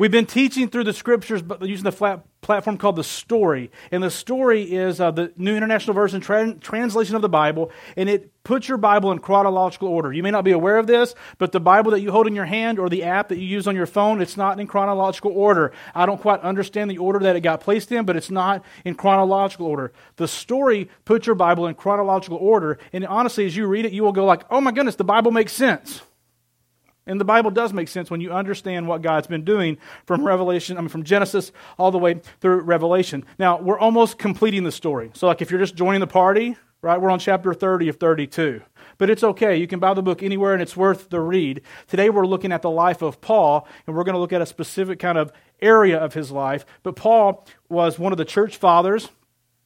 We've been teaching through the scriptures, but using the flat platform called the Story, and the Story is uh, the New International Version tra- translation of the Bible, and it puts your Bible in chronological order. You may not be aware of this, but the Bible that you hold in your hand or the app that you use on your phone, it's not in chronological order. I don't quite understand the order that it got placed in, but it's not in chronological order. The Story puts your Bible in chronological order, and honestly, as you read it, you will go like, "Oh my goodness, the Bible makes sense." And the Bible does make sense when you understand what God's been doing from Revelation, I mean from Genesis all the way through Revelation. Now, we're almost completing the story. So like if you're just joining the party, right? We're on chapter 30 of 32. But it's okay. You can buy the book anywhere and it's worth the read. Today we're looking at the life of Paul and we're going to look at a specific kind of area of his life. But Paul was one of the church fathers.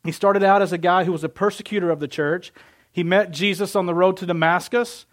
He started out as a guy who was a persecutor of the church. He met Jesus on the road to Damascus.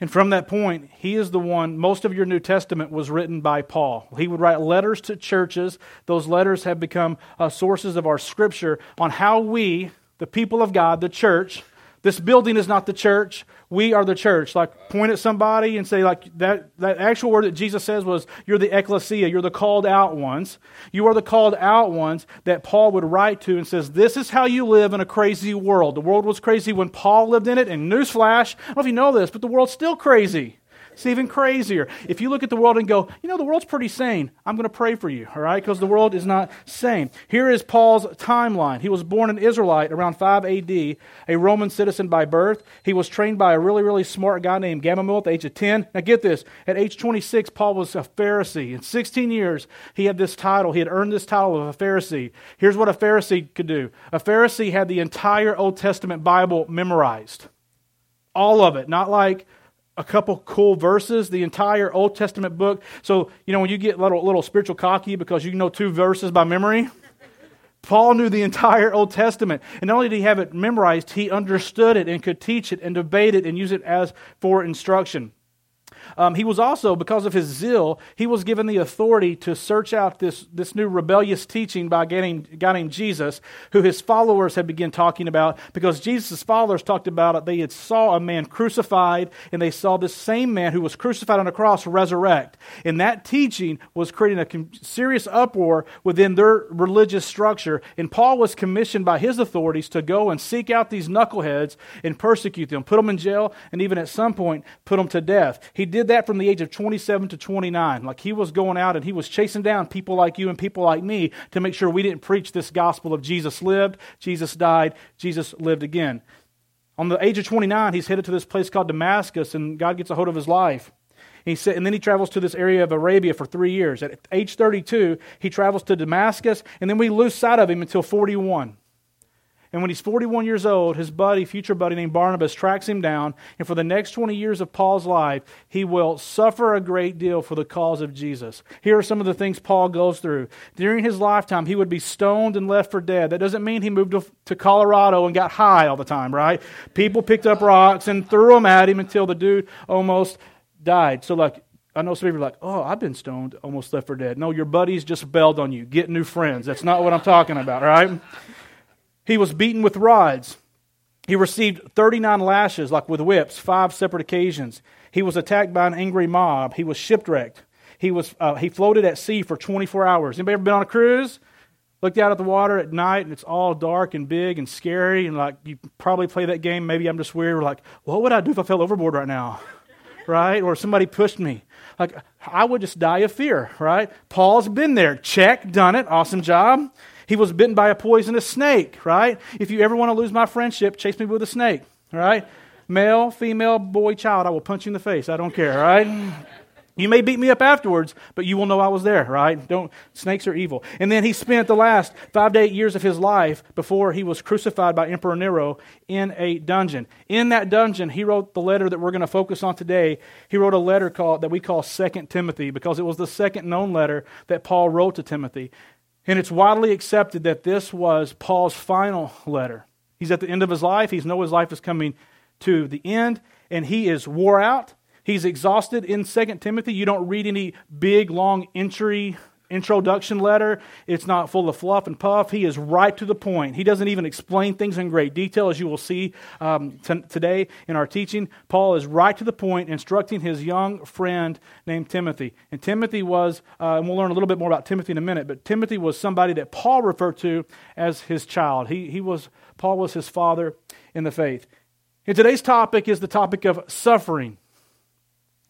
And from that point, he is the one, most of your New Testament was written by Paul. He would write letters to churches. Those letters have become uh, sources of our scripture on how we, the people of God, the church, this building is not the church. We are the church. Like, point at somebody and say, like, that, that actual word that Jesus says was, you're the ecclesia, you're the called out ones. You are the called out ones that Paul would write to and says, this is how you live in a crazy world. The world was crazy when Paul lived in it, and newsflash, I don't know if you know this, but the world's still crazy. It's even crazier. If you look at the world and go, you know, the world's pretty sane, I'm going to pray for you, all right? Because the world is not sane. Here is Paul's timeline. He was born an Israelite around 5 AD, a Roman citizen by birth. He was trained by a really, really smart guy named Gamaliel at the age of 10. Now, get this. At age 26, Paul was a Pharisee. In 16 years, he had this title. He had earned this title of a Pharisee. Here's what a Pharisee could do a Pharisee had the entire Old Testament Bible memorized. All of it. Not like a couple cool verses, the entire Old Testament book. So, you know, when you get a little, little spiritual cocky because you know two verses by memory, Paul knew the entire Old Testament. And not only did he have it memorized, he understood it and could teach it and debate it and use it as for instruction. Um, he was also, because of his zeal, he was given the authority to search out this, this new rebellious teaching by a guy named Jesus, who his followers had begun talking about, because Jesus' followers talked about it. They had saw a man crucified, and they saw this same man who was crucified on a cross resurrect. And that teaching was creating a serious uproar within their religious structure. And Paul was commissioned by his authorities to go and seek out these knuckleheads and persecute them, put them in jail, and even at some point put them to death. He did that from the age of 27 to 29. Like he was going out and he was chasing down people like you and people like me to make sure we didn't preach this gospel of Jesus lived, Jesus died, Jesus lived again. On the age of 29, he's headed to this place called Damascus, and God gets a hold of his life. He said, and then he travels to this area of Arabia for three years. At age 32, he travels to Damascus, and then we lose sight of him until 41. And when he's 41 years old, his buddy, future buddy named Barnabas, tracks him down. And for the next 20 years of Paul's life, he will suffer a great deal for the cause of Jesus. Here are some of the things Paul goes through. During his lifetime, he would be stoned and left for dead. That doesn't mean he moved to, Colorado and got high all the time, right? People picked up rocks and threw them at him until the dude almost died. So, like, I know some people are like, oh, I've been stoned, almost left for dead. No, your buddies just bailed on you. Get new friends. That's not what I'm talking about, right? He was beaten with rods. He received 39 lashes, like with whips, five separate occasions. He was attacked by an angry mob. He was shipwrecked. He, was, uh, he floated at sea for 24 hours. Anybody ever been on a cruise? Looked out at the water at night and it's all dark and big and scary. And like you probably play that game. Maybe I'm just weird. Like, what would I do if I fell overboard right now? right? Or somebody pushed me. Like I would just die of fear, right? Paul's been there. Check, done it. Awesome job. He was bitten by a poisonous snake, right? If you ever want to lose my friendship, chase me with a snake, right? Male, female, boy, child, I will punch you in the face. I don't care, right? You may beat me up afterwards, but you will know I was there, right? Don't snakes are evil. And then he spent the last five to eight years of his life before he was crucified by Emperor Nero in a dungeon. In that dungeon, he wrote the letter that we're going to focus on today. He wrote a letter called that we call Second Timothy because it was the second known letter that Paul wrote to Timothy. And it's widely accepted that this was Paul's final letter. He's at the end of his life. He knows his life is coming to the end, and he is wore out. He's exhausted in 2 Timothy. You don't read any big, long entry introduction letter. It's not full of fluff and puff. He is right to the point. He doesn't even explain things in great detail, as you will see um, t- today in our teaching. Paul is right to the point, instructing his young friend named Timothy. And Timothy was, uh, and we'll learn a little bit more about Timothy in a minute, but Timothy was somebody that Paul referred to as his child. He, he was, Paul was his father in the faith. And today's topic is the topic of suffering.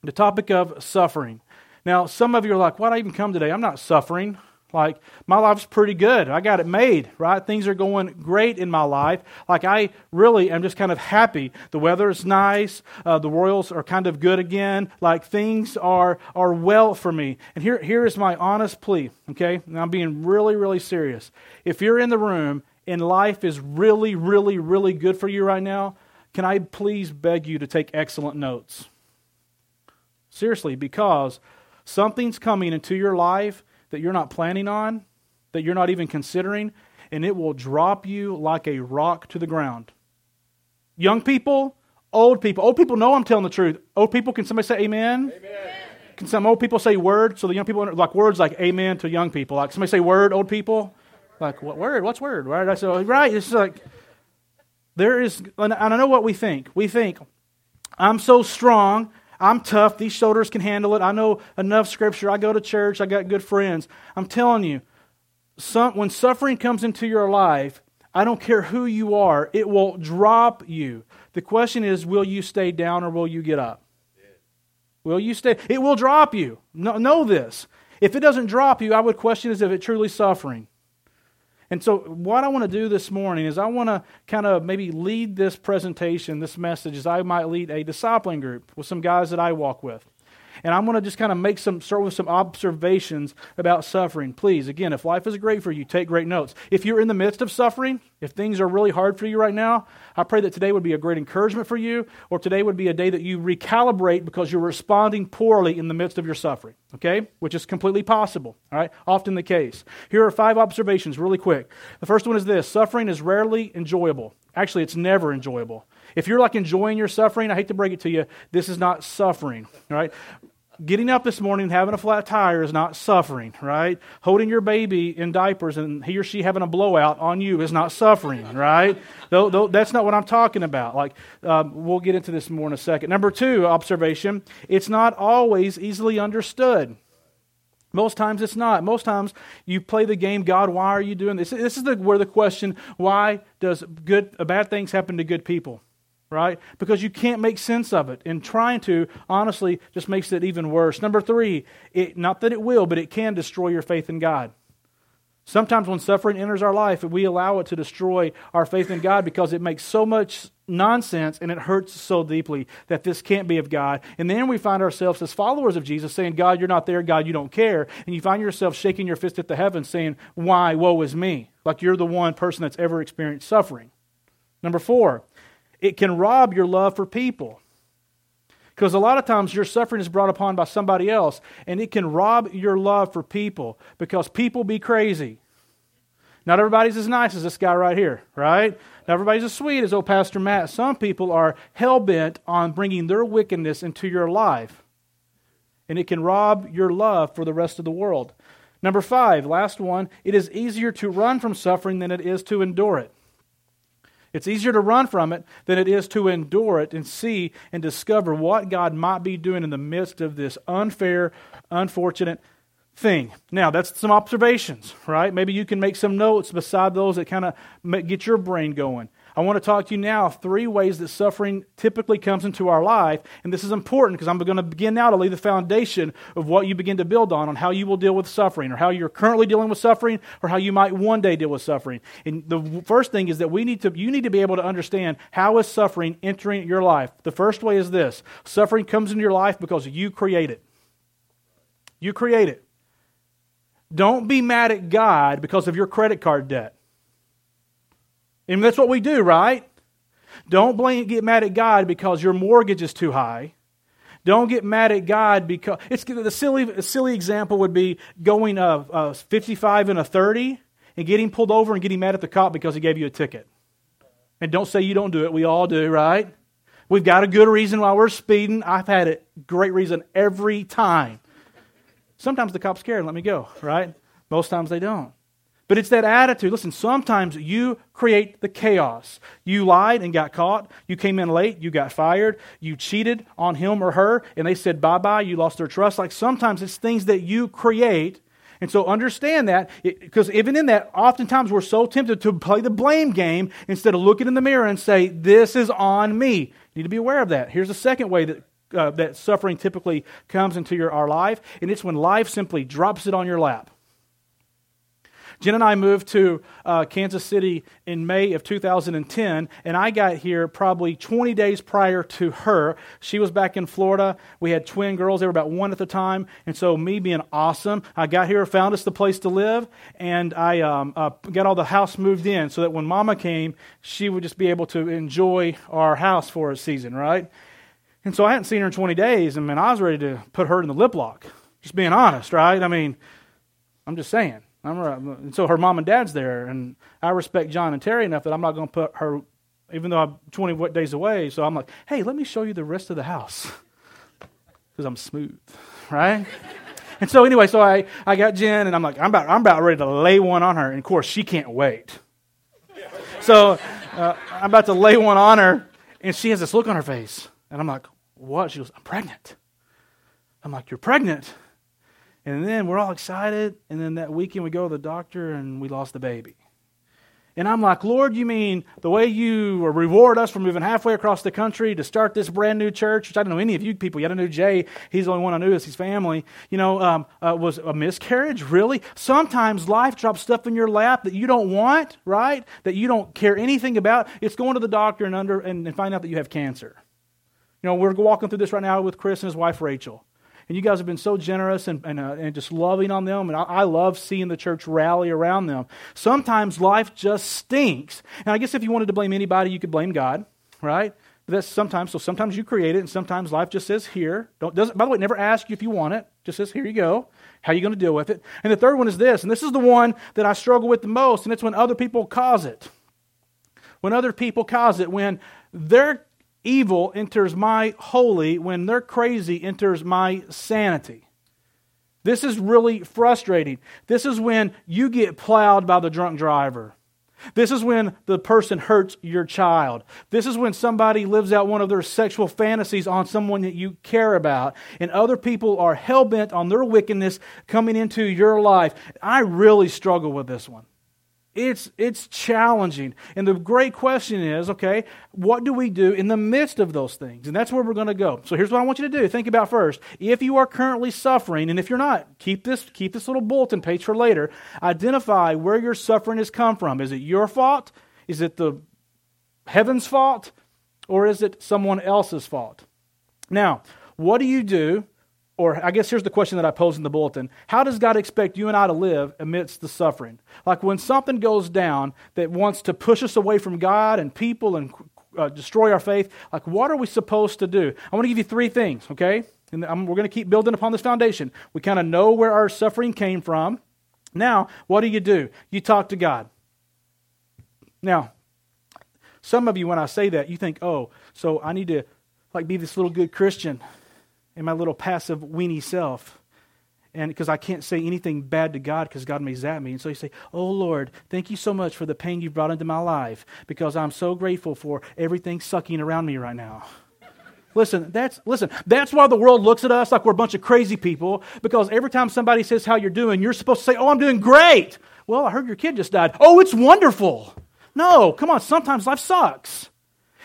The topic of suffering. Now, some of you are like, why'd I even come today? I'm not suffering. Like, my life's pretty good. I got it made, right? Things are going great in my life. Like, I really am just kind of happy. The weather is nice. Uh, the Royals are kind of good again. Like, things are, are well for me. And here, here is my honest plea, okay? And I'm being really, really serious. If you're in the room and life is really, really, really good for you right now, can I please beg you to take excellent notes? Seriously, because something's coming into your life that you're not planning on, that you're not even considering, and it will drop you like a rock to the ground. Young people, old people. Old people know I'm telling the truth. Old people, can somebody say amen? Amen. Can some old people say word? So the young people, like words like amen to young people. Like somebody say word, old people? Like, what word? What's word? Right? I said, oh, right. It's like, there is, and I know what we think. We think, I'm so strong, I'm tough, these shoulders can handle it. I know enough scripture. I go to church, I got good friends. I'm telling you, some, when suffering comes into your life, I don't care who you are, it will drop you. The question is, will you stay down or will you get up? Will you stay? It will drop you. No, know this. If it doesn't drop you, I would question is if it truly suffering. And so, what I want to do this morning is I want to kind of maybe lead this presentation, this message, as I might lead a discipling group with some guys that I walk with. And I'm going to just kind of make some, start with some observations about suffering. Please, again, if life is great for you, take great notes. If you're in the midst of suffering, if things are really hard for you right now, I pray that today would be a great encouragement for you, or today would be a day that you recalibrate because you're responding poorly in the midst of your suffering, okay? Which is completely possible, all right? Often the case. Here are five observations, really quick. The first one is this suffering is rarely enjoyable. Actually, it's never enjoyable. If you're like enjoying your suffering, I hate to break it to you, this is not suffering, right? Getting up this morning and having a flat tire is not suffering, right? Holding your baby in diapers and he or she having a blowout on you is not suffering, right? though, though, that's not what I'm talking about. Like, um, we'll get into this more in a second. Number two observation it's not always easily understood. Most times it's not. Most times you play the game, God, why are you doing this? This is the, where the question, why does good, bad things happen to good people? Right? Because you can't make sense of it. And trying to, honestly, just makes it even worse. Number three, it, not that it will, but it can destroy your faith in God. Sometimes when suffering enters our life, we allow it to destroy our faith in God because it makes so much nonsense and it hurts so deeply that this can't be of God. And then we find ourselves as followers of Jesus saying, God, you're not there. God, you don't care. And you find yourself shaking your fist at the heavens saying, Why? Woe is me. Like you're the one person that's ever experienced suffering. Number four, it can rob your love for people. Because a lot of times your suffering is brought upon by somebody else, and it can rob your love for people because people be crazy. Not everybody's as nice as this guy right here, right? Not everybody's as sweet as old Pastor Matt. Some people are hell bent on bringing their wickedness into your life, and it can rob your love for the rest of the world. Number five, last one, it is easier to run from suffering than it is to endure it. It's easier to run from it than it is to endure it and see and discover what God might be doing in the midst of this unfair, unfortunate thing. Now, that's some observations, right? Maybe you can make some notes beside those that kind of get your brain going. I want to talk to you now three ways that suffering typically comes into our life. And this is important because I'm going to begin now to lay the foundation of what you begin to build on, on how you will deal with suffering, or how you're currently dealing with suffering, or how you might one day deal with suffering. And the first thing is that we need to, you need to be able to understand how is suffering entering your life. The first way is this suffering comes into your life because you create it. You create it. Don't be mad at God because of your credit card debt. And that's what we do, right? Don't blame, get mad at God because your mortgage is too high. Don't get mad at God because it's the silly, silly example would be going a, a 55 and a 30 and getting pulled over and getting mad at the cop because he gave you a ticket. And don't say you don't do it. We all do, right? We've got a good reason why we're speeding. I've had a great reason every time. Sometimes the cops care and let me go, right? Most times they don't. But it's that attitude. Listen, sometimes you create the chaos. You lied and got caught. You came in late. You got fired. You cheated on him or her, and they said bye bye. You lost their trust. Like sometimes it's things that you create. And so understand that, because even in that, oftentimes we're so tempted to play the blame game instead of looking in the mirror and say, This is on me. You need to be aware of that. Here's the second way that uh, that suffering typically comes into your, our life, and it's when life simply drops it on your lap. Jen and I moved to uh, Kansas City in May of 2010, and I got here probably 20 days prior to her. She was back in Florida. We had twin girls, they were about one at the time. And so, me being awesome, I got here, found us the place to live, and I um, uh, got all the house moved in so that when Mama came, she would just be able to enjoy our house for a season, right? And so I hadn't seen her in 20 days, and man, I was ready to put her in the lip lock. Just being honest, right? I mean, I'm just saying. I'm and so her mom and dad's there, and I respect John and Terry enough that I'm not going to put her, even though I'm 20 days away. So I'm like, hey, let me show you the rest of the house because I'm smooth, right? and so anyway, so I, I got Jen, and I'm like, I'm about I'm about ready to lay one on her, and of course she can't wait. So uh, I'm about to lay one on her, and she has this look on her face, and I'm like, what? She goes, I'm pregnant. I'm like, you're pregnant. And then we're all excited. And then that weekend we go to the doctor and we lost the baby. And I'm like, Lord, you mean the way you reward us for moving halfway across the country to start this brand new church, which I don't know any of you people. Yet I knew Jay. He's the only one I knew as his family. You know, um, uh, was a miscarriage, really? Sometimes life drops stuff in your lap that you don't want, right? That you don't care anything about. It's going to the doctor and, under, and, and find out that you have cancer. You know, we're walking through this right now with Chris and his wife, Rachel. And you guys have been so generous and, and, uh, and just loving on them. And I, I, love seeing the church rally around them. Sometimes life just stinks. And I guess if you wanted to blame anybody, you could blame God, right? That's sometimes. So sometimes you create it, and sometimes life just says here. Don't, doesn't, by the way, never ask you if you want it. Just says here you go. How are you going to deal with it? And the third one is this, and this is the one that I struggle with the most, and it's when other people cause it. When other people cause it, when they're evil enters my holy when their crazy enters my sanity. This is really frustrating. This is when you get plowed by the drunk driver. This is when the person hurts your child. This is when somebody lives out one of their sexual fantasies on someone that you care about. And other people are hell bent on their wickedness coming into your life. I really struggle with this one. It's, it's challenging. And the great question is okay, what do we do in the midst of those things? And that's where we're going to go. So here's what I want you to do. Think about first. If you are currently suffering, and if you're not, keep this, keep this little bulletin page for later. Identify where your suffering has come from. Is it your fault? Is it the heaven's fault? Or is it someone else's fault? Now, what do you do or I guess here's the question that I posed in the bulletin How does God expect you and I to live amidst the suffering? Like when something goes down that wants to push us away from God and people and uh, destroy our faith, like what are we supposed to do? I want to give you three things, okay? And I'm, we're going to keep building upon this foundation. We kind of know where our suffering came from. Now, what do you do? You talk to God. Now, some of you, when I say that, you think, oh, so I need to like be this little good Christian in my little passive weenie self. And because I can't say anything bad to God because God may zap me. And so you say, Oh Lord, thank you so much for the pain you've brought into my life because I'm so grateful for everything sucking around me right now. Listen, that's listen, that's why the world looks at us like we're a bunch of crazy people, because every time somebody says how you're doing, you're supposed to say, Oh, I'm doing great. Well, I heard your kid just died. Oh, it's wonderful. No, come on, sometimes life sucks.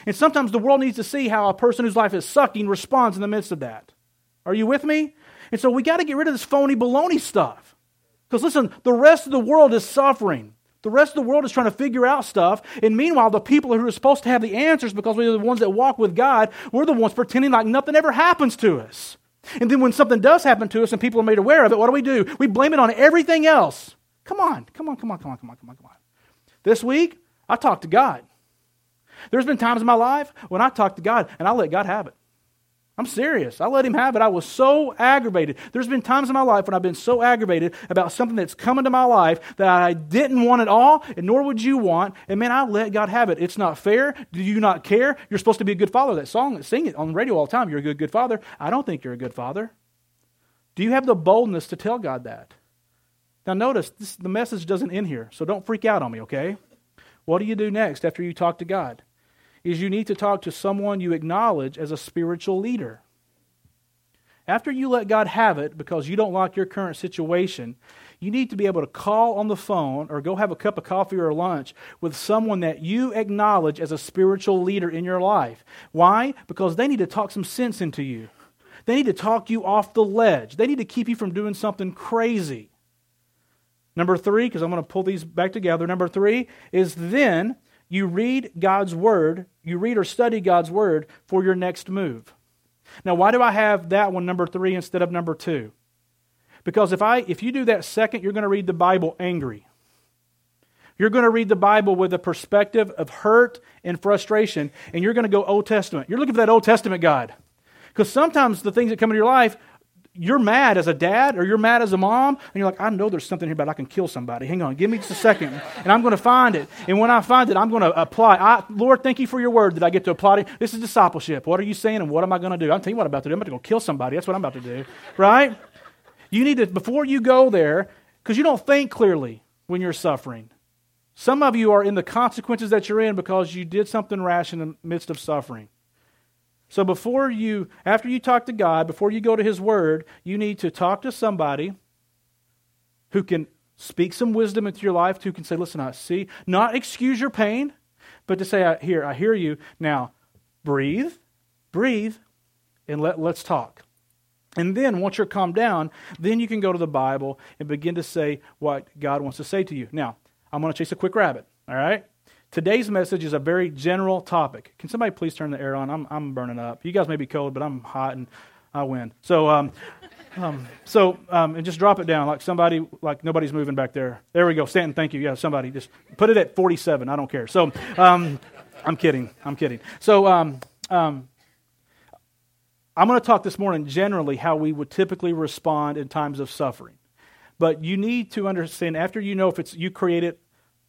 And sometimes the world needs to see how a person whose life is sucking responds in the midst of that. Are you with me? And so we got to get rid of this phony baloney stuff. Because listen, the rest of the world is suffering. The rest of the world is trying to figure out stuff. And meanwhile, the people who are supposed to have the answers because we're the ones that walk with God, we're the ones pretending like nothing ever happens to us. And then when something does happen to us and people are made aware of it, what do we do? We blame it on everything else. Come on, come on, come on, come on, come on, come on, come on. This week, I talked to God. There's been times in my life when I talked to God and I let God have it. I'm serious. I let him have it. I was so aggravated. There's been times in my life when I've been so aggravated about something that's come into my life that I didn't want at all, and nor would you want. And man, I let God have it. It's not fair. Do you not care? You're supposed to be a good father. That song, sing it on the radio all the time. You're a good, good father. I don't think you're a good father. Do you have the boldness to tell God that? Now, notice this, the message doesn't end here, so don't freak out on me, okay? What do you do next after you talk to God? Is you need to talk to someone you acknowledge as a spiritual leader. After you let God have it because you don't like your current situation, you need to be able to call on the phone or go have a cup of coffee or lunch with someone that you acknowledge as a spiritual leader in your life. Why? Because they need to talk some sense into you. They need to talk you off the ledge. They need to keep you from doing something crazy. Number three, because I'm going to pull these back together. Number three is then you read God's word, you read or study God's word for your next move. Now, why do I have that one number three instead of number two? Because if I if you do that second, you're going to read the Bible angry. You're going to read the Bible with a perspective of hurt and frustration, and you're going to go Old Testament. You're looking for that Old Testament God. Because sometimes the things that come into your life, you're mad as a dad or you're mad as a mom, and you're like, I know there's something here about I can kill somebody. Hang on, give me just a second, and I'm going to find it. And when I find it, I'm going to apply. I, Lord, thank you for your word that I get to apply. To. This is discipleship. What are you saying, and what am I going to do? I'm telling you what I'm about to do. I'm about to go kill somebody. That's what I'm about to do, right? You need to, before you go there, because you don't think clearly when you're suffering. Some of you are in the consequences that you're in because you did something rash in the midst of suffering. So before you, after you talk to God, before you go to His Word, you need to talk to somebody who can speak some wisdom into your life, who can say, listen, I see, not excuse your pain, but to say, here, I hear you. Now, breathe, breathe, and let, let's talk. And then once you're calmed down, then you can go to the Bible and begin to say what God wants to say to you. Now, I'm going to chase a quick rabbit, all right? Today's message is a very general topic. Can somebody please turn the air on? I'm, I'm burning up. You guys may be cold, but I'm hot and I win. So, um, um, so um, and just drop it down like somebody, like nobody's moving back there. There we go. Stanton, thank you. Yeah, somebody just put it at 47. I don't care. So, um, I'm kidding. I'm kidding. So, um, um, I'm going to talk this morning generally how we would typically respond in times of suffering. But you need to understand after you know if it's you create it,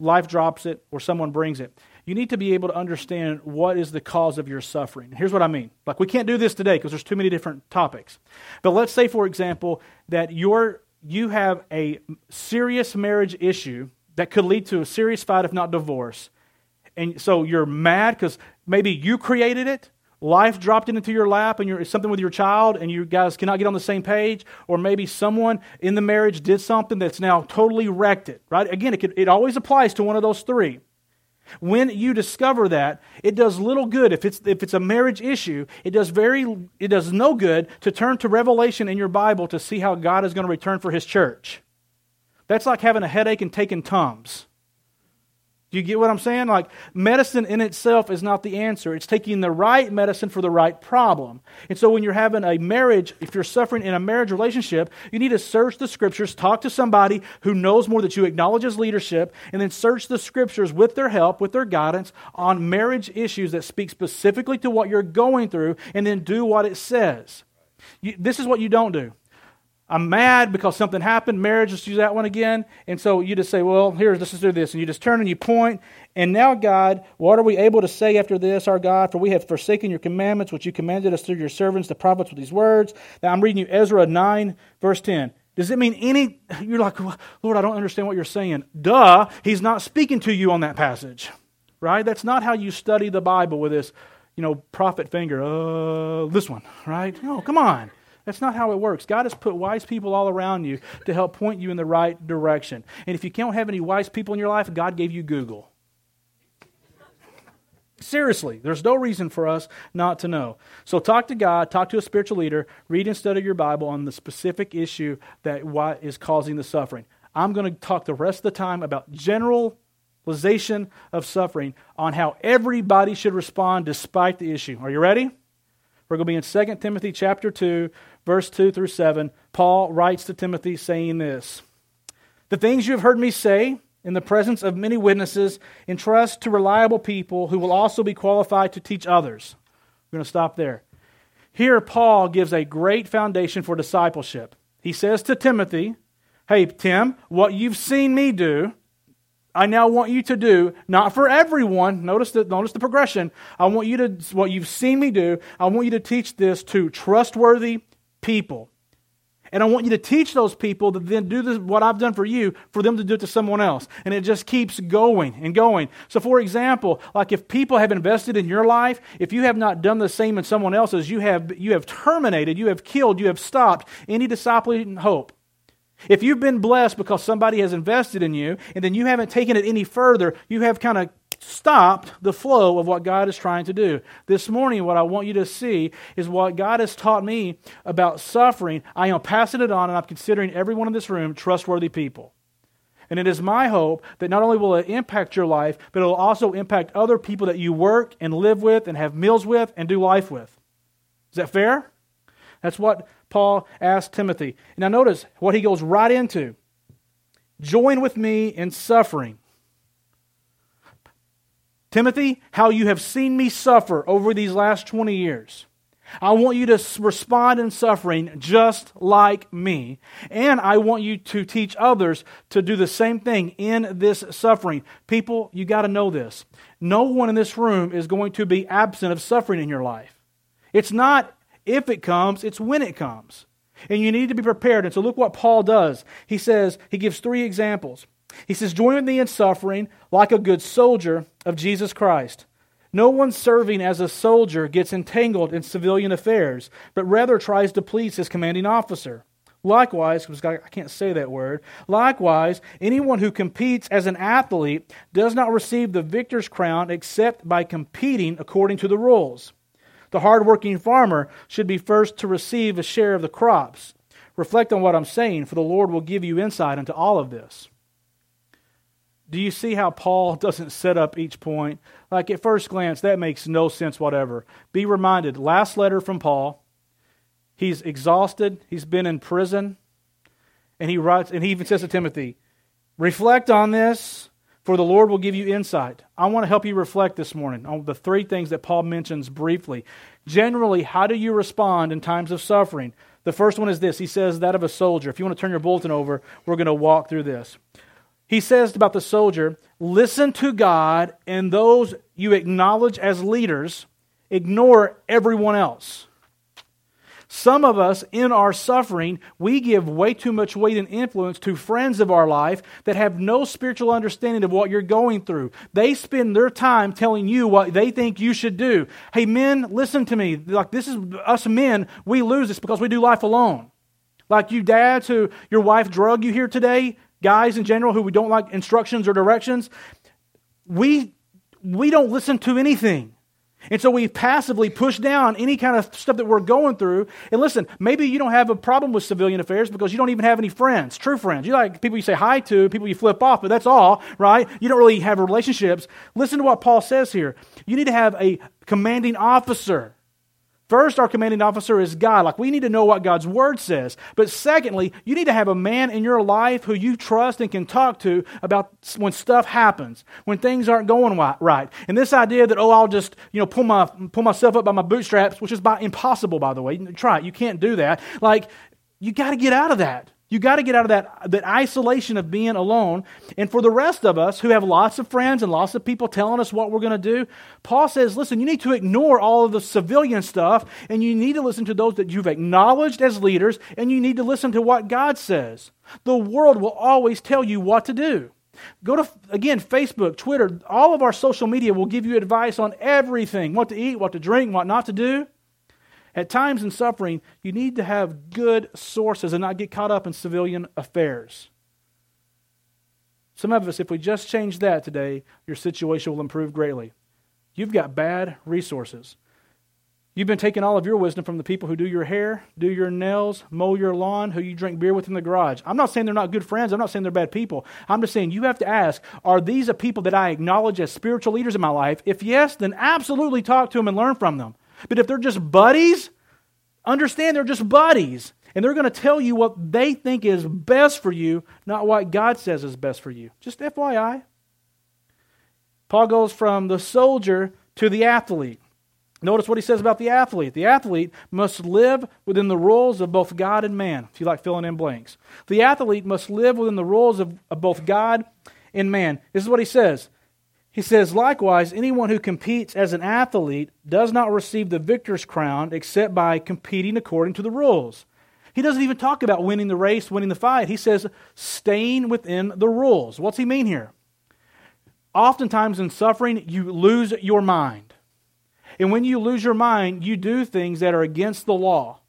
life drops it, or someone brings it, you need to be able to understand what is the cause of your suffering. Here's what I mean. Like we can't do this today because there's too many different topics. But let's say, for example, that you're you have a serious marriage issue that could lead to a serious fight, if not divorce. And so you're mad because maybe you created it, life dropped into your lap and you're something with your child and you guys cannot get on the same page or maybe someone in the marriage did something that's now totally wrecked it right? Again it, could, it always applies to one of those three. When you discover that it does little good. If it's if it's a marriage issue it does very it does no good to turn to revelation in your bible to see how god is going to return for his church. That's like having a headache and taking tums do you get what I'm saying? Like, medicine in itself is not the answer. It's taking the right medicine for the right problem. And so, when you're having a marriage, if you're suffering in a marriage relationship, you need to search the scriptures, talk to somebody who knows more that you acknowledge as leadership, and then search the scriptures with their help, with their guidance on marriage issues that speak specifically to what you're going through, and then do what it says. You, this is what you don't do. I'm mad because something happened. Marriage, let's use that one again. And so you just say, well, here, let's do this. And you just turn and you point. And now, God, what are we able to say after this, our God? For we have forsaken your commandments, which you commanded us through your servants, the prophets, with these words. Now, I'm reading you Ezra 9, verse 10. Does it mean any? You're like, Lord, I don't understand what you're saying. Duh, he's not speaking to you on that passage, right? That's not how you study the Bible with this, you know, prophet finger. Uh, this one, right? No, come on. That's not how it works. God has put wise people all around you to help point you in the right direction. And if you can't have any wise people in your life, God gave you Google. Seriously, there's no reason for us not to know. So talk to God, talk to a spiritual leader, read and study your Bible on the specific issue that what is causing the suffering. I'm going to talk the rest of the time about generalization of suffering on how everybody should respond despite the issue. Are you ready? We're going to be in 2 Timothy chapter 2, verse 2 through 7. Paul writes to Timothy saying this The things you have heard me say in the presence of many witnesses, entrust to reliable people who will also be qualified to teach others. We're going to stop there. Here, Paul gives a great foundation for discipleship. He says to Timothy, Hey, Tim, what you've seen me do, I now want you to do, not for everyone, notice the, notice the progression. I want you to, what you've seen me do, I want you to teach this to trustworthy people. And I want you to teach those people to then do this, what I've done for you, for them to do it to someone else. And it just keeps going and going. So, for example, like if people have invested in your life, if you have not done the same in someone else's, you have, you have terminated, you have killed, you have stopped any discipling hope. If you've been blessed because somebody has invested in you, and then you haven't taken it any further, you have kind of stopped the flow of what God is trying to do. This morning, what I want you to see is what God has taught me about suffering. I am passing it on, and I'm considering everyone in this room trustworthy people. And it is my hope that not only will it impact your life, but it will also impact other people that you work and live with and have meals with and do life with. Is that fair? That's what Paul asked Timothy. Now, notice what he goes right into join with me in suffering Timothy, how you have seen me suffer over these last 20 years. I want you to respond in suffering just like me. And I want you to teach others to do the same thing in this suffering. People, you got to know this. No one in this room is going to be absent of suffering in your life. It's not if it comes, it's when it comes. And you need to be prepared. And so look what Paul does. He says, he gives three examples. He says, Join with me in suffering like a good soldier of Jesus Christ. No one serving as a soldier gets entangled in civilian affairs, but rather tries to please his commanding officer. Likewise, I can't say that word, likewise, anyone who competes as an athlete does not receive the victor's crown except by competing according to the rules. The hardworking farmer should be first to receive a share of the crops. Reflect on what I'm saying, for the Lord will give you insight into all of this. Do you see how Paul doesn't set up each point? Like at first glance, that makes no sense whatever. Be reminded last letter from Paul. He's exhausted, he's been in prison, and he writes, and he even says to Timothy, Reflect on this, for the Lord will give you insight. I want to help you reflect this morning on the three things that Paul mentions briefly. Generally, how do you respond in times of suffering? The first one is this He says, that of a soldier. If you want to turn your bulletin over, we're going to walk through this. He says about the soldier, listen to God and those you acknowledge as leaders, ignore everyone else. Some of us, in our suffering, we give way too much weight and influence to friends of our life that have no spiritual understanding of what you're going through. They spend their time telling you what they think you should do. Hey, men, listen to me. Like, this is us men, we lose this because we do life alone. Like you dads who your wife drug you here today, guys in general who we don't like instructions or directions, we, we don't listen to anything. And so we passively push down any kind of stuff that we're going through. And listen, maybe you don't have a problem with civilian affairs because you don't even have any friends, true friends. You like people you say hi to, people you flip off, but that's all, right? You don't really have relationships. Listen to what Paul says here. You need to have a commanding officer First, our commanding officer is God. Like, we need to know what God's word says. But secondly, you need to have a man in your life who you trust and can talk to about when stuff happens, when things aren't going right. And this idea that, oh, I'll just, you know, pull, my, pull myself up by my bootstraps, which is by, impossible, by the way. Try it. You can't do that. Like, you got to get out of that. You got to get out of that, that isolation of being alone. And for the rest of us who have lots of friends and lots of people telling us what we're going to do, Paul says, listen, you need to ignore all of the civilian stuff and you need to listen to those that you've acknowledged as leaders and you need to listen to what God says. The world will always tell you what to do. Go to, again, Facebook, Twitter, all of our social media will give you advice on everything what to eat, what to drink, what not to do. At times in suffering, you need to have good sources and not get caught up in civilian affairs. Some of us, if we just change that today, your situation will improve greatly. You've got bad resources. You've been taking all of your wisdom from the people who do your hair, do your nails, mow your lawn, who you drink beer with in the garage. I'm not saying they're not good friends. I'm not saying they're bad people. I'm just saying you have to ask are these a people that I acknowledge as spiritual leaders in my life? If yes, then absolutely talk to them and learn from them. But if they're just buddies, understand they're just buddies. And they're going to tell you what they think is best for you, not what God says is best for you. Just FYI. Paul goes from the soldier to the athlete. Notice what he says about the athlete. The athlete must live within the rules of both God and man, if you like filling in blanks. The athlete must live within the rules of, of both God and man. This is what he says he says, likewise, anyone who competes as an athlete does not receive the victor's crown except by competing according to the rules. He doesn't even talk about winning the race, winning the fight. He says staying within the rules. What's he mean here? Oftentimes in suffering, you lose your mind. And when you lose your mind, you do things that are against the law.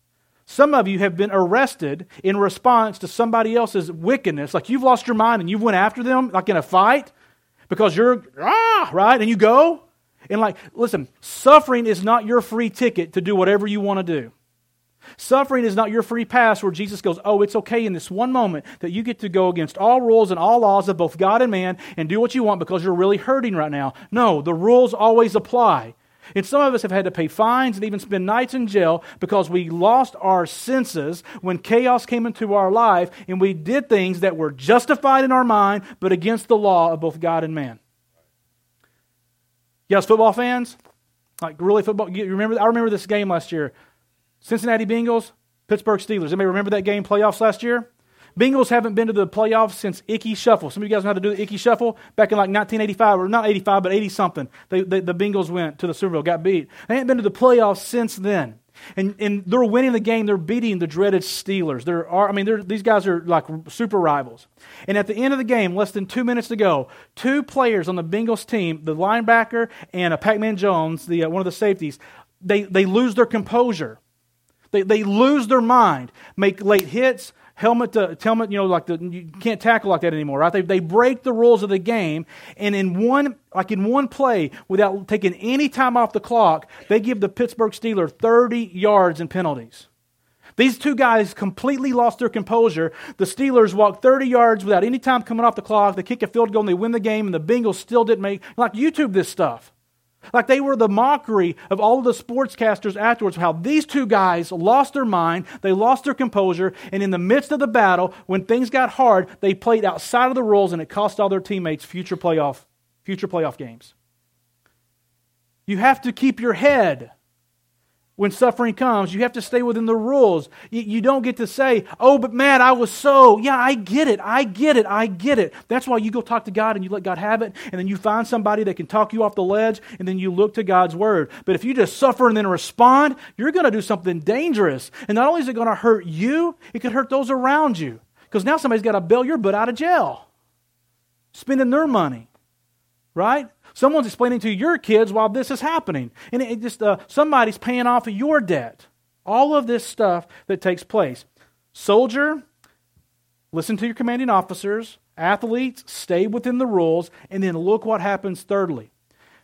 Some of you have been arrested in response to somebody else's wickedness. Like you've lost your mind and you've went after them, like in a fight, because you're, ah, right? And you go. And like, listen, suffering is not your free ticket to do whatever you want to do. Suffering is not your free pass where Jesus goes, Oh, it's okay in this one moment that you get to go against all rules and all laws of both God and man and do what you want because you're really hurting right now. No, the rules always apply. And some of us have had to pay fines and even spend nights in jail because we lost our senses when chaos came into our life and we did things that were justified in our mind but against the law of both God and man. Yes, football fans? Like really football? You remember? I remember this game last year. Cincinnati Bengals, Pittsburgh Steelers. Anybody remember that game playoffs last year? Bengals haven't been to the playoffs since Ickey Shuffle. Some of you guys know how to do the Ickey Shuffle back in like 1985, or not 85, but 80 something. They, they, the Bengals went to the Super Bowl, got beat. They haven't been to the playoffs since then. And, and they're winning the game. They're beating the dreaded Steelers. There are, I mean, these guys are like super rivals. And at the end of the game, less than two minutes to go, two players on the Bengals team, the linebacker and a Pac-Man Jones, the, uh, one of the safeties, they, they lose their composure. They, they lose their mind, make late hits, helmet to helmet, you know, like the, you can't tackle like that anymore, right? They, they break the rules of the game, and in one, like in one play, without taking any time off the clock, they give the Pittsburgh Steelers 30 yards in penalties. These two guys completely lost their composure. The Steelers walked 30 yards without any time coming off the clock. They kick a field goal and they win the game, and the Bengals still didn't make. Like YouTube this stuff. Like they were the mockery of all of the sportscasters afterwards, how these two guys lost their mind, they lost their composure, and in the midst of the battle, when things got hard, they played outside of the rules and it cost all their teammates future playoff, future playoff games. You have to keep your head when suffering comes. You have to stay within the rules. You, you, don't get to say, oh, but man, I was so, yeah, I get it, I get it, I get it. That's why you go talk to God and you let God have it, and then you find somebody that can talk you off the ledge, and then you look to God's word. But if you just suffer and then respond, you're going to do something dangerous. And not only is it going to hurt you, it could hurt those around you. Because now somebody's got to bail your butt out of jail, spending their money, right? Someone's explaining to your kids while this is happening. And it just uh, somebody's paying off of your debt. All of this stuff that takes place. Soldier, listen to your commanding officers. Athletes, stay within the rules. And then look what happens thirdly.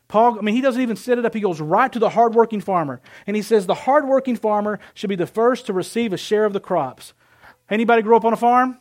Paul, I mean, he doesn't even set it up. He goes right to the hardworking farmer. And he says the hardworking farmer should be the first to receive a share of the crops. Anybody grew up on a farm?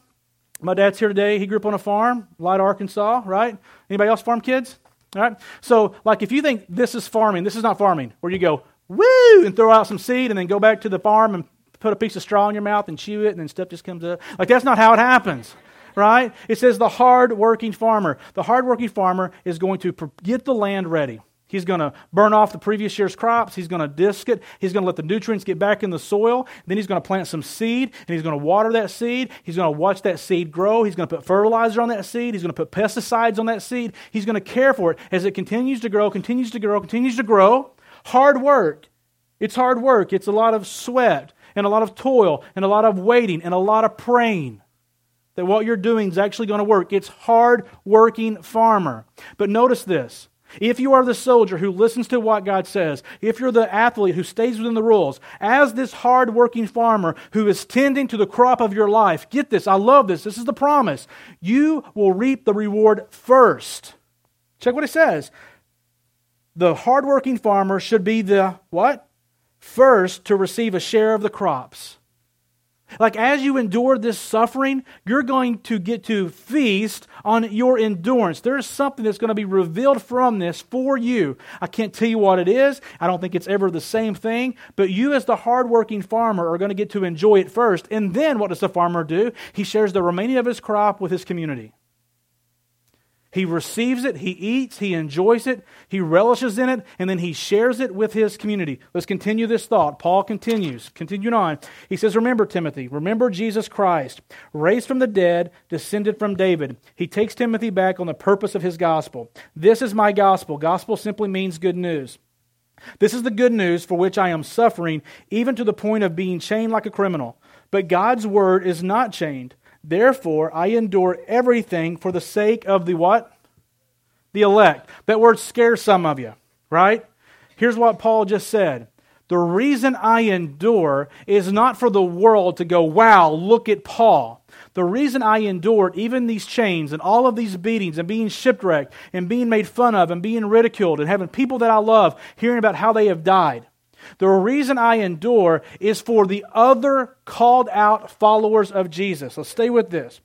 My dad's here today. He grew up on a farm, Light, Arkansas, right? Anybody else farm kids? All right? So, like, if you think this is farming, this is not farming, where you go, woo, and throw out some seed and then go back to the farm and put a piece of straw in your mouth and chew it and then stuff just comes up. Like, that's not how it happens right? It says the hard-working farmer. The hard-working farmer is going to get the land ready. He's going to burn off the previous year's crops. He's going to disc it. He's going to let the nutrients get back in the soil. Then he's going to plant some seed and he's going to water that seed. He's going to watch that seed grow. He's going to put fertilizer on that seed. He's going to put pesticides on that seed. He's going to care for it as it continues to grow, continues to grow, continues to grow. Hard work. It's hard work. It's a lot of sweat and a lot of toil and a lot of waiting and a lot of praying that what you're doing is actually going to work. It's hard working farmer. But notice this. If you are the soldier who listens to what God says, if you're the athlete who stays within the rules, as this hard-working farmer who is tending to the crop of your life, get this, I love this, this is the promise. You will reap the reward first. Check what it says. The hard-working farmer should be the what? First to receive a share of the crops. Like, as you endure this suffering, you're going to get to feast on your endurance. There is something that's going to be revealed from this for you. I can't tell you what it is. I don't think it's ever the same thing. But you, as the hardworking farmer, are going to get to enjoy it first. And then what does the farmer do? He shares the remaining of his crop with his community. He receives it, he eats, he enjoys it, he relishes in it, and then he shares it with his community. Let's continue this thought. Paul continues, continuing on. He says, Remember, Timothy, remember Jesus Christ, raised from the dead, descended from David. He takes Timothy back on the purpose of his gospel. This is my gospel. Gospel simply means good news. This is the good news for which I am suffering, even to the point of being chained like a criminal. But God's word is not chained. Therefore, I endure everything for the sake of the what? The elect. That word scares some of you, right? Here's what Paul just said. The reason I endure is not for the world to go, wow, look at Paul. The reason I endured even these chains and all of these beatings and being shipwrecked and being made fun of and being ridiculed and having people that I love hearing about how they have died. The reason I endure is for the other called out followers of Jesus. Let's stay with this.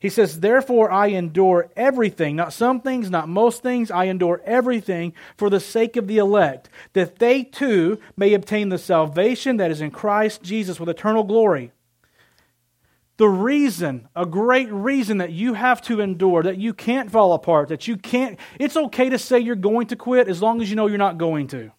He says, Therefore, I endure everything, not some things, not most things. I endure everything for the sake of the elect, that they too may obtain the salvation that is in Christ Jesus with eternal glory. The reason, a great reason that you have to endure, that you can't fall apart, that you can't, it's okay to say you're going to quit as long as you know you're not going to.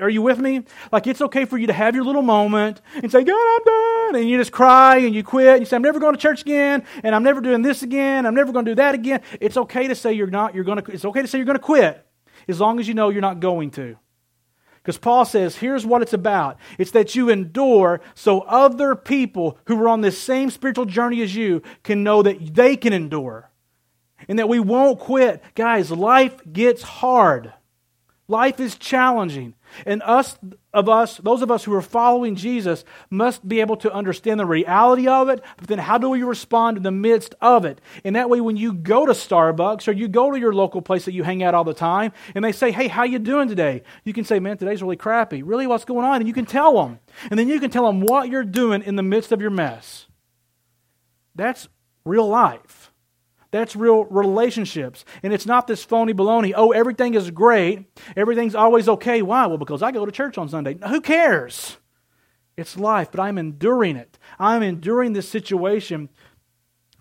Are you with me? Like, it's okay for you to have your little moment and say, God, I'm done. And you just cry and you quit. And you say, I'm never going to church again. And I'm never doing this again. I'm never going to do that again. It's okay to say you're not, you're going to, it's okay to say you're going to quit as long as you know you're not going to. Because Paul says, here's what it's about it's that you endure so other people who are on this same spiritual journey as you can know that they can endure and that we won't quit. Guys, life gets hard, life is challenging. And us of us, those of us who are following Jesus, must be able to understand the reality of it, but then how do we respond in the midst of it? And that way when you go to Starbucks or you go to your local place that you hang out all the time, and they say, Hey, how you doing today? You can say, Man, today's really crappy. Really, what's going on? And you can tell them. And then you can tell them what you're doing in the midst of your mess. That's real life. That's real relationships. And it's not this phony baloney, oh, everything is great, everything's always okay. Why? Well, because I go to church on Sunday. Who cares? It's life, but I'm enduring it. I'm enduring this situation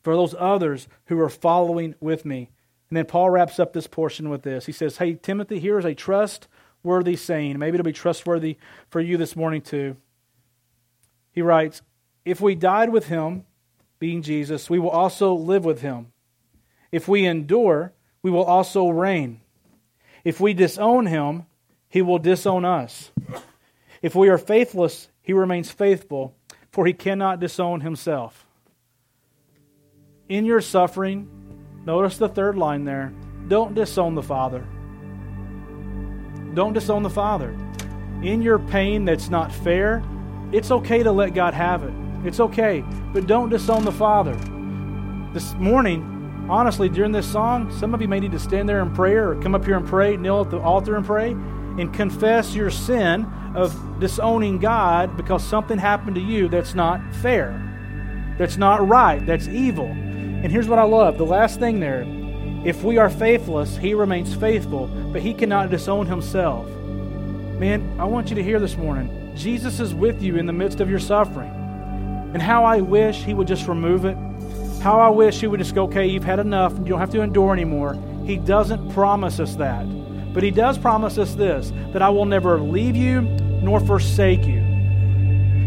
for those others who are following with me. And then Paul wraps up this portion with this. He says, Hey, Timothy, here is a trustworthy saying. Maybe it'll be trustworthy for you this morning too. He writes, If we died with him, being Jesus, we will also live with him. If we endure, we will also reign. If we disown him, he will disown us. If we are faithless, he remains faithful, for he cannot disown himself. In your suffering, notice the third line there don't disown the Father. Don't disown the Father. In your pain that's not fair, it's okay to let God have it. It's okay, but don't disown the Father. This morning, honestly, during this song, some of you may need to stand there and pray or come up here and pray, kneel at the altar and pray, and confess your sin of disowning God because something happened to you that's not fair, that's not right, that's evil. And here's what I love the last thing there if we are faithless, he remains faithful, but he cannot disown himself. Man, I want you to hear this morning Jesus is with you in the midst of your suffering. And how I wish he would just remove it how I wish He would just go, okay, you've had enough. You don't have to endure anymore. He doesn't promise us that. But He does promise us this that I will never leave you nor forsake you.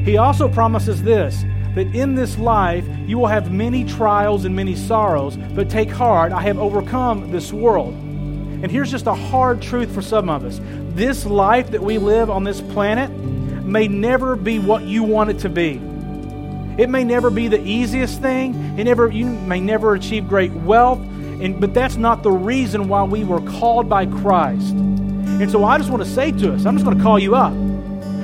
He also promises this that in this life you will have many trials and many sorrows, but take heart, I have overcome this world. And here's just a hard truth for some of us this life that we live on this planet may never be what you want it to be. It may never be the easiest thing. It never, you may never achieve great wealth, and, but that's not the reason why we were called by Christ. And so I just want to say to us, I'm just going to call you up.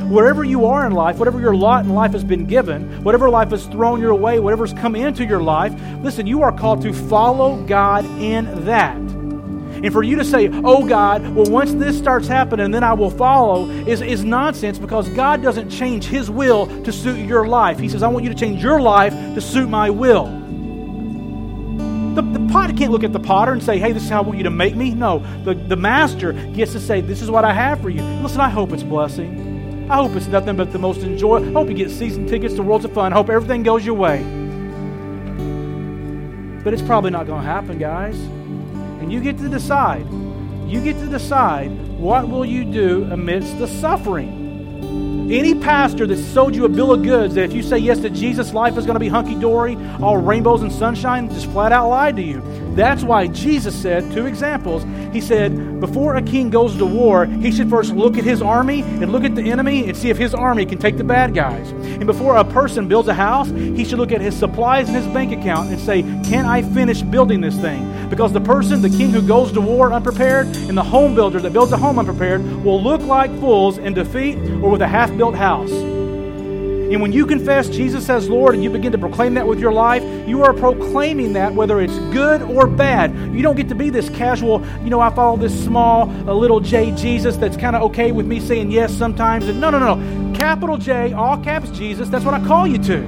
Wherever you are in life, whatever your lot in life has been given, whatever life has thrown your way, whatever's come into your life, listen, you are called to follow God in that. And for you to say, oh God, well, once this starts happening, then I will follow, is, is nonsense because God doesn't change His will to suit your life. He says, I want you to change your life to suit my will. The, the potter can't look at the potter and say, hey, this is how I want you to make me. No, the, the master gets to say, this is what I have for you. Listen, I hope it's blessing. I hope it's nothing but the most enjoy. I hope you get season tickets to Worlds of Fun. I hope everything goes your way. But it's probably not going to happen, guys. And you get to decide. You get to decide what will you do amidst the suffering. Any pastor that sold you a bill of goods that if you say yes to Jesus, life is going to be hunky dory, all rainbows and sunshine, just flat out lied to you. That's why Jesus said, two examples. He said, before a king goes to war, he should first look at his army and look at the enemy and see if his army can take the bad guys. And before a person builds a house, he should look at his supplies and his bank account and say, Can I finish building this thing? Because the person, the king who goes to war unprepared, and the home builder that builds a home unprepared will look like fools in defeat or with a half built house. And when you confess Jesus as Lord and you begin to proclaim that with your life, you are proclaiming that whether it's good or bad. You don't get to be this casual, you know, I follow this small, a little J Jesus that's kind of okay with me saying yes sometimes. And no, no, no, no. Capital J, all caps Jesus, that's what I call you to.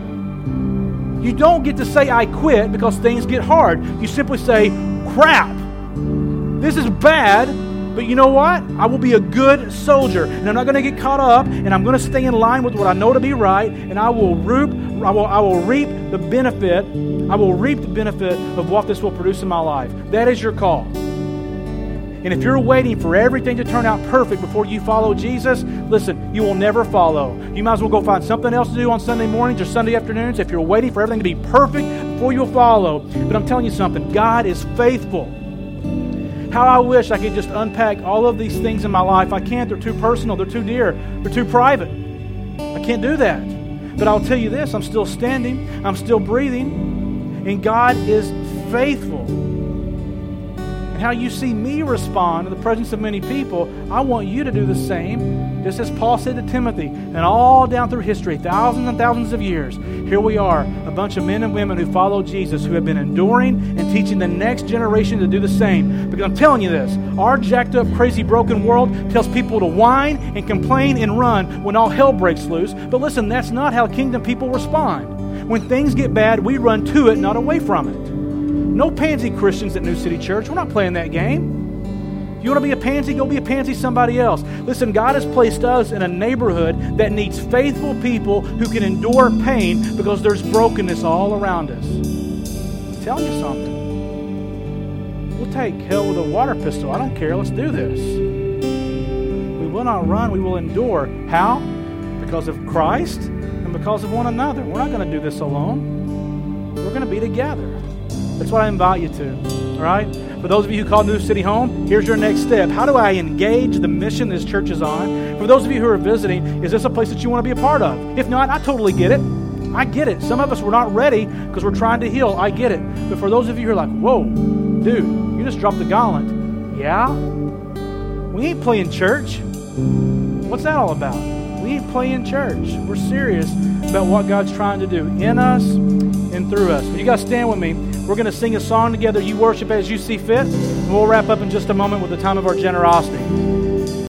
You don't get to say I quit because things get hard. You simply say, crap. This is bad, but you know what? I will be a good soldier, and I'm not going to get caught up, and I'm going to stay in line with what I know to be right, and I will reap, I will, I will reap the benefit. I will reap the benefit of what this will produce in my life. That is your call. And if you're waiting for everything to turn out perfect before you follow Jesus, listen, you will never follow. You might as well go find something else to do on Sunday mornings or Sunday afternoons if you're waiting for everything to be perfect before you'll follow. But I'm telling you something God is faithful. How I wish I could just unpack all of these things in my life. I can't. They're too personal. They're too dear. They're too private. I can't do that. But I'll tell you this I'm still standing, I'm still breathing, and God is faithful. And how you see me respond in the presence of many people, I want you to do the same. Just as Paul said to Timothy, and all down through history, thousands and thousands of years, here we are, a bunch of men and women who follow Jesus, who have been enduring and teaching the next generation to do the same. Because I'm telling you this, our jacked up, crazy, broken world tells people to whine and complain and run when all hell breaks loose. But listen, that's not how kingdom people respond. When things get bad, we run to it, not away from it. No pansy Christians at New City Church. We're not playing that game. If you want to be a pansy, go be a pansy somebody else. Listen, God has placed us in a neighborhood that needs faithful people who can endure pain because there's brokenness all around us. I'm telling you something. We'll take hell with a water pistol. I don't care. Let's do this. We will not run, we will endure. How? Because of Christ and because of one another. We're not going to do this alone. We're going to be together. That's what I invite you to. All right? For those of you who call New City home, here's your next step. How do I engage the mission this church is on? For those of you who are visiting, is this a place that you want to be a part of? If not, I totally get it. I get it. Some of us were not ready because we're trying to heal. I get it. But for those of you who are like, whoa, dude, you just dropped the gauntlet. Yeah? We ain't playing church. What's that all about? We ain't playing church. We're serious about what God's trying to do in us and through us. You guys stand with me. We're going to sing a song together. You worship as you see fit. And we'll wrap up in just a moment with the time of our generosity.